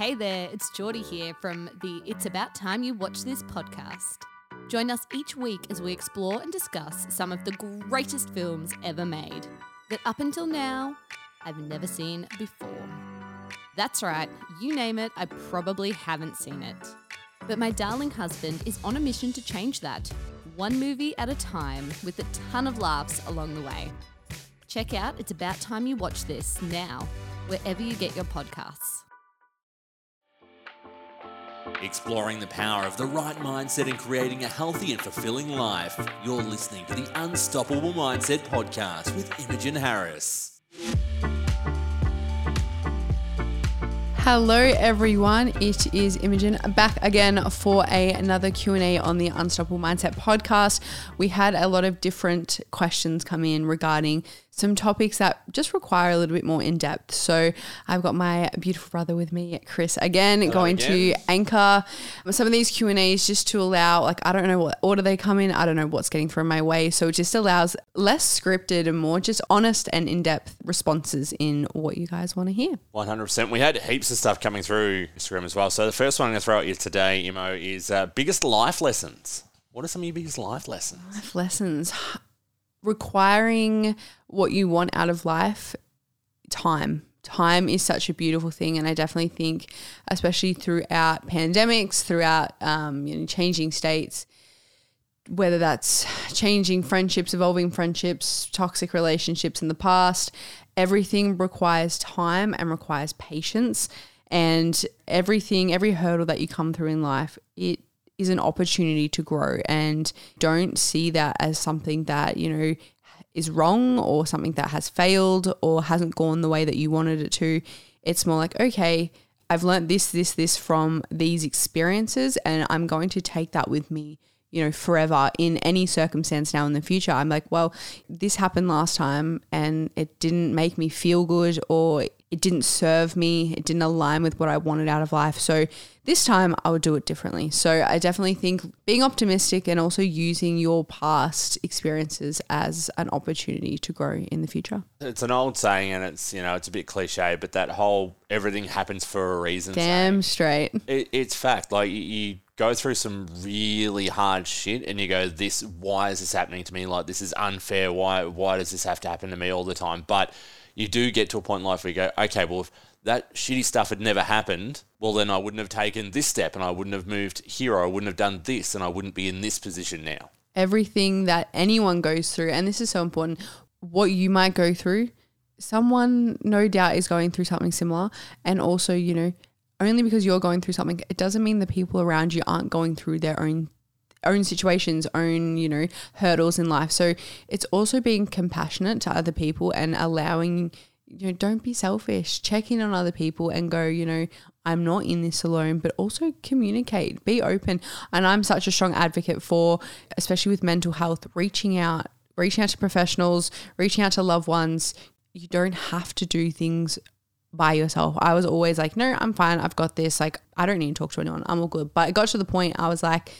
Hey there, it's Geordie here from the It's About Time You Watch This podcast. Join us each week as we explore and discuss some of the greatest films ever made that up until now I've never seen before. That's right, you name it, I probably haven't seen it. But my darling husband is on a mission to change that, one movie at a time, with a ton of laughs along the way. Check out It's About Time You Watch This now, wherever you get your podcasts. Exploring the power of the right mindset and creating a healthy and fulfilling life. You're listening to the Unstoppable Mindset Podcast with Imogen Harris. Hello everyone, it is Imogen back again for a, another Q&A on the Unstoppable Mindset podcast. We had a lot of different questions come in regarding some topics that just require a little bit more in depth. So I've got my beautiful brother with me, Chris, again, Hello going again. to anchor some of these Q and A's just to allow, like, I don't know what order they come in. I don't know what's getting thrown my way. So it just allows less scripted and more just honest and in depth responses in what you guys want to hear. 100%. We had heaps of stuff coming through Instagram as well. So the first one I'm going to throw at you today, Imo, is uh, biggest life lessons. What are some of your biggest life lessons? Life lessons requiring what you want out of life time. Time is such a beautiful thing and i definitely think especially throughout pandemics throughout um, you know, changing states whether that's changing friendships evolving friendships toxic relationships in the past everything requires time and requires patience and everything every hurdle that you come through in life it is an opportunity to grow and don't see that as something that, you know, is wrong or something that has failed or hasn't gone the way that you wanted it to. It's more like, okay, I've learned this, this, this from these experiences, and I'm going to take that with me, you know, forever in any circumstance now in the future. I'm like, well, this happened last time and it didn't make me feel good or it didn't serve me, it didn't align with what I wanted out of life. So this time I would do it differently. So I definitely think being optimistic and also using your past experiences as an opportunity to grow in the future. It's an old saying and it's, you know, it's a bit cliche, but that whole everything happens for a reason. Damn straight. It, it's fact. Like you, you go through some really hard shit and you go, this, why is this happening to me? Like this is unfair. Why, why does this have to happen to me all the time? But you do get to a point in life where you go, okay, well, if that shitty stuff had never happened, well, then I wouldn't have taken this step and I wouldn't have moved here or I wouldn't have done this and I wouldn't be in this position now. Everything that anyone goes through, and this is so important, what you might go through, someone no doubt is going through something similar. And also, you know, only because you're going through something, it doesn't mean the people around you aren't going through their own own situations, own, you know, hurdles in life. So it's also being compassionate to other people and allowing, you know, don't be selfish. Check in on other people and go, you know, I'm not in this alone, but also communicate, be open. And I'm such a strong advocate for, especially with mental health, reaching out, reaching out to professionals, reaching out to loved ones. You don't have to do things by yourself. I was always like, no, I'm fine. I've got this. Like, I don't need to talk to anyone. I'm all good. But it got to the point I was like,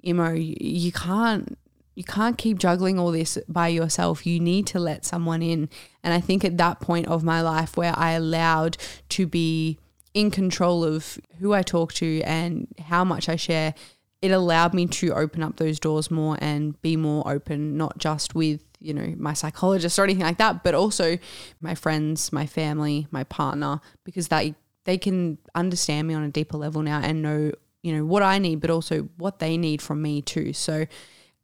you, you can't you can't keep juggling all this by yourself. You need to let someone in. And I think at that point of my life where I allowed to be in control of who I talk to and how much I share, it allowed me to open up those doors more and be more open, not just with, you know, my psychologist or anything like that, but also my friends, my family, my partner, because they they can understand me on a deeper level now and know you know what I need, but also what they need from me too. So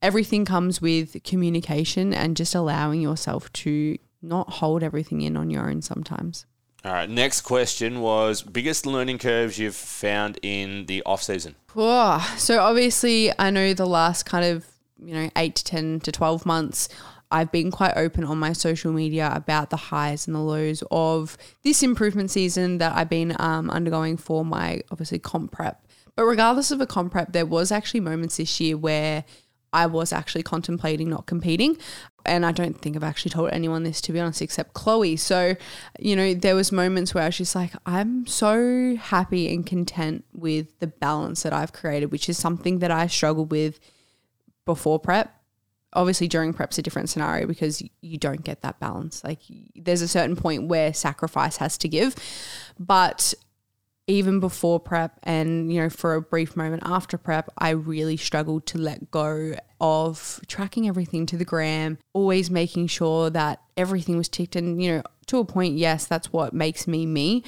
everything comes with communication and just allowing yourself to not hold everything in on your own sometimes. All right. Next question was biggest learning curves you've found in the off season. Oh, so obviously, I know the last kind of you know eight to ten to twelve months. I've been quite open on my social media about the highs and the lows of this improvement season that I've been um, undergoing for my obviously comp prep. But regardless of a comp prep, there was actually moments this year where I was actually contemplating not competing. And I don't think I've actually told anyone this to be honest, except Chloe. So, you know, there was moments where I was just like, I'm so happy and content with the balance that I've created, which is something that I struggled with before prep. Obviously, during prep's a different scenario because you don't get that balance. Like, there's a certain point where sacrifice has to give. But even before prep and you know for a brief moment after prep i really struggled to let go of tracking everything to the gram always making sure that everything was ticked and you know to a point yes that's what makes me me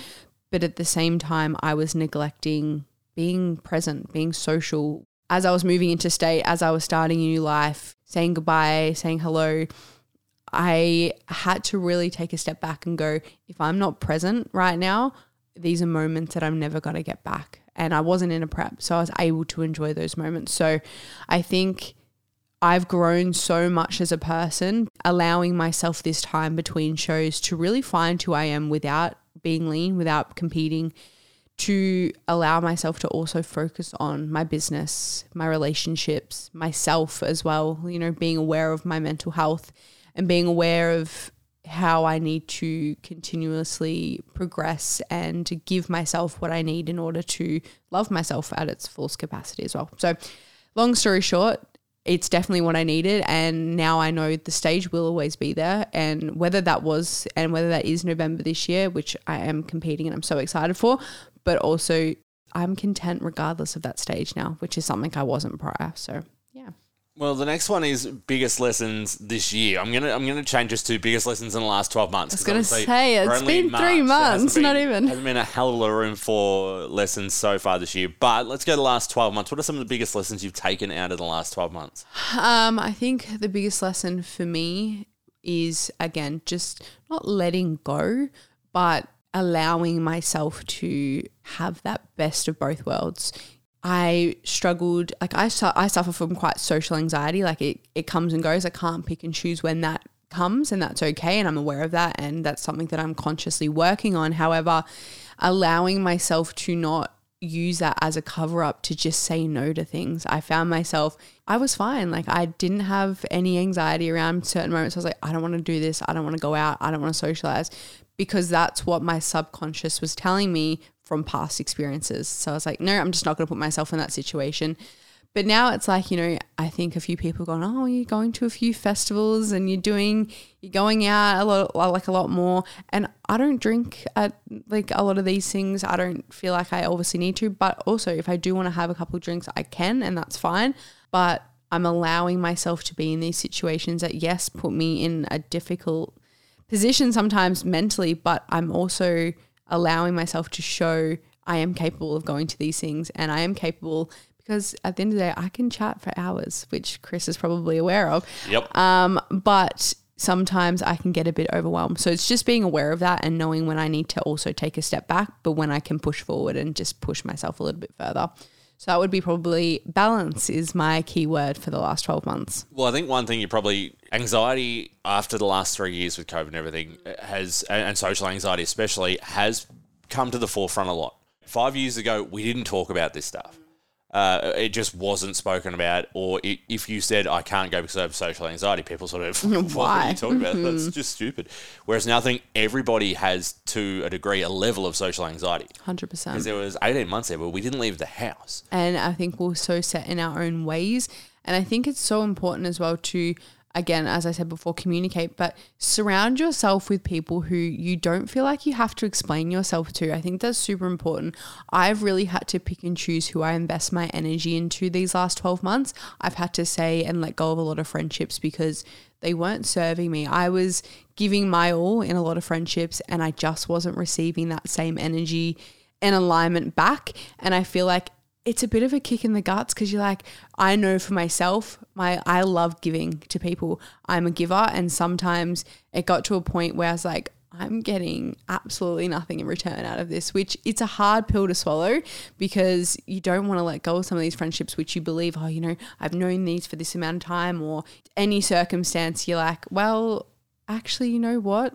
but at the same time i was neglecting being present being social. As i was moving into state as i was starting a new life saying goodbye saying hello I had to really take a step back and go, if I'm not present right now, these are moments that I'm never going to get back. And I wasn't in a prep, so I was able to enjoy those moments. So I think I've grown so much as a person, allowing myself this time between shows to really find who I am without being lean, without competing, to allow myself to also focus on my business, my relationships, myself as well, you know, being aware of my mental health and being aware of how I need to continuously progress and to give myself what I need in order to love myself at its fullest capacity as well. So, long story short, it's definitely what I needed. And now I know the stage will always be there. And whether that was and whether that is November this year, which I am competing and I'm so excited for, but also I'm content regardless of that stage now, which is something I wasn't prior. So, yeah. Well, the next one is biggest lessons this year. I'm gonna I'm gonna change this to biggest lessons in the last twelve months. I was gonna say it's been three months, been, not even. Hasn't been a hell of a lot of room for lessons so far this year. But let's go to the last twelve months. What are some of the biggest lessons you've taken out of the last twelve months? Um, I think the biggest lesson for me is again just not letting go, but allowing myself to have that best of both worlds. I struggled, like I, su- I suffer from quite social anxiety. Like it, it comes and goes. I can't pick and choose when that comes, and that's okay. And I'm aware of that. And that's something that I'm consciously working on. However, allowing myself to not use that as a cover up to just say no to things. I found myself, I was fine. Like I didn't have any anxiety around certain moments. I was like, I don't want to do this. I don't want to go out. I don't want to socialize because that's what my subconscious was telling me from past experiences. So I was like, no, I'm just not going to put myself in that situation. But now it's like, you know, I think a few people going, oh, you're going to a few festivals and you're doing, you're going out a lot, like a lot more. And I don't drink at like a lot of these things. I don't feel like I obviously need to. But also, if I do want to have a couple of drinks, I can, and that's fine. But I'm allowing myself to be in these situations that, yes, put me in a difficult position sometimes mentally, but I'm also allowing myself to show I am capable of going to these things and I am capable because at the end of the day, I can chat for hours, which Chris is probably aware of. Yep. Um, but sometimes I can get a bit overwhelmed. So it's just being aware of that and knowing when I need to also take a step back, but when I can push forward and just push myself a little bit further. So that would be probably balance is my key word for the last 12 months. Well, I think one thing you probably anxiety after the last three years with COVID and everything has, and social anxiety especially, has come to the forefront a lot. Five years ago, we didn't talk about this stuff. Uh, it just wasn't spoken about, or it, if you said I can't go because I have social anxiety, people sort of what Why? are you talking about? That's just stupid. Whereas now I think everybody has to a degree a level of social anxiety. 100%. Because there was eighteen months there where we didn't leave the house. and I think we're so set in our own ways. And I think it's so important as well to, again, as I said before, communicate, but surround yourself with people who you don't feel like you have to explain yourself to. I think that's super important. I've really had to pick and choose who I invest my energy into these last 12 months. I've had to say and let go of a lot of friendships because they weren't serving me. I was giving my all in a lot of friendships and I just wasn't receiving that same energy and alignment back. And I feel like it's a bit of a kick in the guts because you're like, I know for myself, my I love giving to people. I'm a giver, and sometimes it got to a point where I was like, I'm getting absolutely nothing in return out of this, which it's a hard pill to swallow because you don't want to let go of some of these friendships which you believe, oh, you know, I've known these for this amount of time or any circumstance. You're like, well, actually, you know what?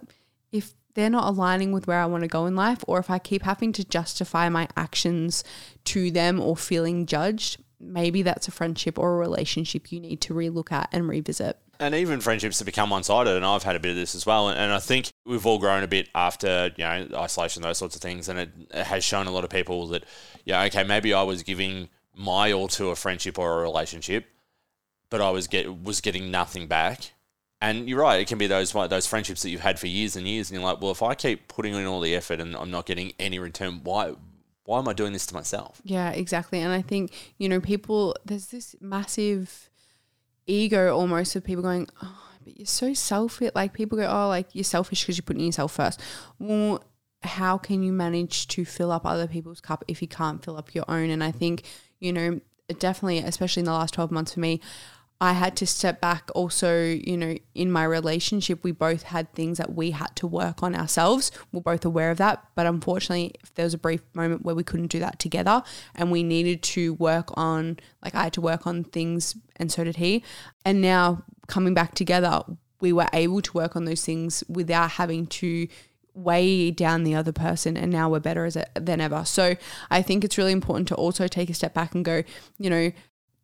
If they're not aligning with where I want to go in life, or if I keep having to justify my actions to them or feeling judged, maybe that's a friendship or a relationship you need to relook at and revisit. and even friendships have become one-sided and i've had a bit of this as well and, and i think we've all grown a bit after you know isolation those sorts of things and it, it has shown a lot of people that yeah okay maybe i was giving my all to a friendship or a relationship but i was get was getting nothing back and you're right it can be those those friendships that you've had for years and years and you're like well if i keep putting in all the effort and i'm not getting any return why why am I doing this to myself? Yeah, exactly. And I think, you know, people, there's this massive ego almost of people going, oh, but you're so selfish. Like people go, oh, like you're selfish because you're putting yourself first. Well, how can you manage to fill up other people's cup if you can't fill up your own? And I think, you know, definitely, especially in the last 12 months for me, I had to step back also, you know, in my relationship, we both had things that we had to work on ourselves. We're both aware of that. But unfortunately, if there was a brief moment where we couldn't do that together and we needed to work on, like, I had to work on things and so did he. And now coming back together, we were able to work on those things without having to weigh down the other person and now we're better as a, than ever. So I think it's really important to also take a step back and go, you know,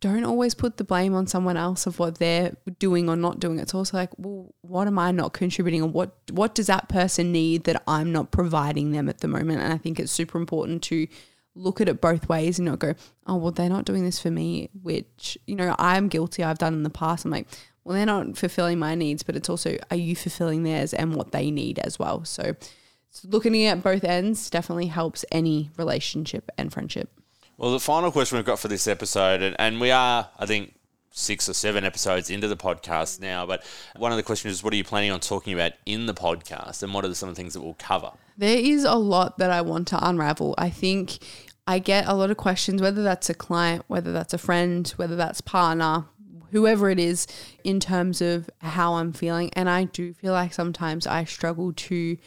don't always put the blame on someone else of what they're doing or not doing. It's also like, well, what am I not contributing or what what does that person need that I'm not providing them at the moment? And I think it's super important to look at it both ways and not go, oh, well, they're not doing this for me, which, you know, I'm guilty, I've done in the past. I'm like, well, they're not fulfilling my needs, but it's also, are you fulfilling theirs and what they need as well? So, so looking at both ends definitely helps any relationship and friendship. Well, the final question we've got for this episode, and, and we are, I think, six or seven episodes into the podcast now, but one of the questions is what are you planning on talking about in the podcast and what are some of the things that we'll cover? There is a lot that I want to unravel. I think I get a lot of questions, whether that's a client, whether that's a friend, whether that's partner, whoever it is, in terms of how I'm feeling. And I do feel like sometimes I struggle to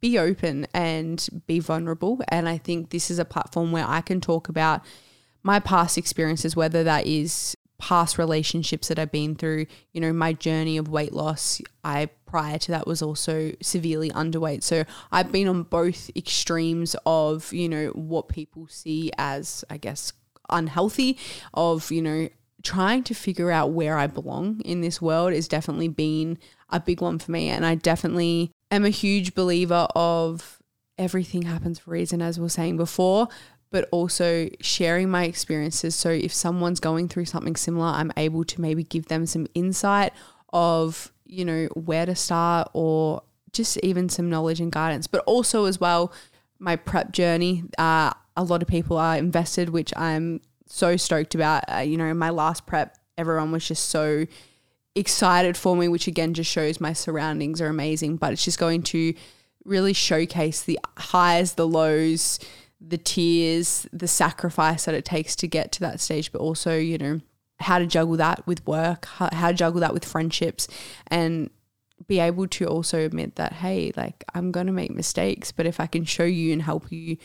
be open and be vulnerable. And I think this is a platform where I can talk about my past experiences, whether that is past relationships that I've been through, you know, my journey of weight loss. I prior to that was also severely underweight. So I've been on both extremes of, you know, what people see as, I guess, unhealthy, of, you know, trying to figure out where I belong in this world is definitely been a big one for me. And I definitely am a huge believer of everything happens for a reason, as we're saying before, but also sharing my experiences. So if someone's going through something similar, I'm able to maybe give them some insight of, you know, where to start or just even some knowledge and guidance. But also, as well, my prep journey. Uh, a lot of people are invested, which I'm so stoked about. Uh, you know, my last prep, everyone was just so excited for me, which again just shows my surroundings are amazing. But it's just going to really showcase the highs, the lows, the tears, the sacrifice that it takes to get to that stage, but also, you know, how to juggle that with work, how, how to juggle that with friendships, and be able to also admit that, hey, like I'm going to make mistakes, but if I can show you and help you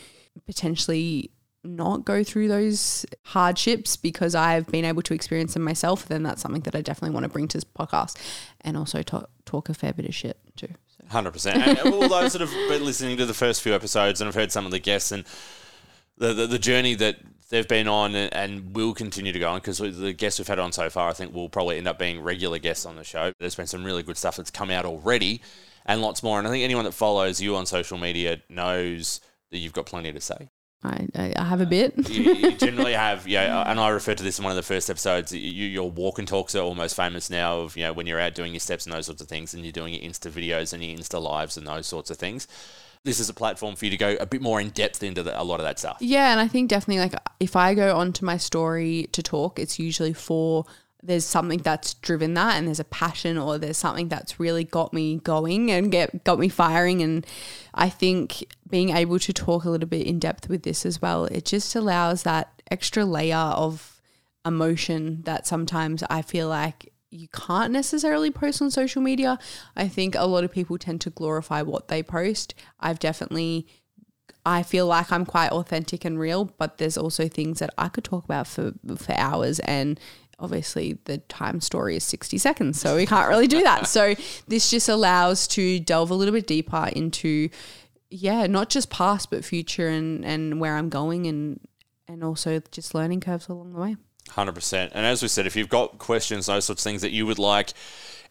potentially not go through those hardships because I've been able to experience them myself, then that's something that I definitely want to bring to this podcast and also talk, talk a fair bit of shit too. Hundred percent. All those that have been listening to the first few episodes and I've heard some of the guests and the the, the journey that they've been on and, and will continue to go on because the guests we've had on so far, I think, will probably end up being regular guests on the show. There's been some really good stuff that's come out already, and lots more. And I think anyone that follows you on social media knows that you've got plenty to say. I, I have a bit. you, you generally have, yeah, and I referred to this in one of the first episodes. You, your walk and talks are almost famous now. Of you know when you're out doing your steps and those sorts of things, and you're doing your Insta videos and your Insta lives and those sorts of things. This is a platform for you to go a bit more in depth into the, a lot of that stuff. Yeah, and I think definitely like if I go onto my story to talk, it's usually for there's something that's driven that and there's a passion or there's something that's really got me going and get got me firing and I think being able to talk a little bit in depth with this as well it just allows that extra layer of emotion that sometimes I feel like you can't necessarily post on social media. I think a lot of people tend to glorify what they post. I've definitely I feel like I'm quite authentic and real, but there's also things that I could talk about for for hours and obviously the time story is 60 seconds so we can't really do that. So this just allows to delve a little bit deeper into yeah not just past but future and and where i'm going and and also just learning curves along the way. 100% and as we said if you've got questions those sorts of things that you would like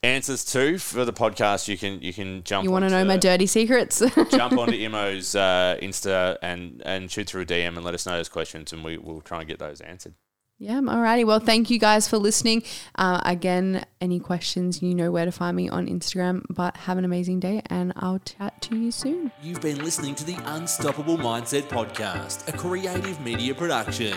answers to for the podcast you can you can jump you want to know my dirty secrets? jump onto Imo's uh, insta and and shoot through a dm and let us know those questions and we will try and get those answered Yeah, alrighty. Well, thank you guys for listening. Uh, again, any questions, you know where to find me on Instagram. But have an amazing day, and I'll chat to you soon. You've been listening to the Unstoppable Mindset Podcast, a creative media production.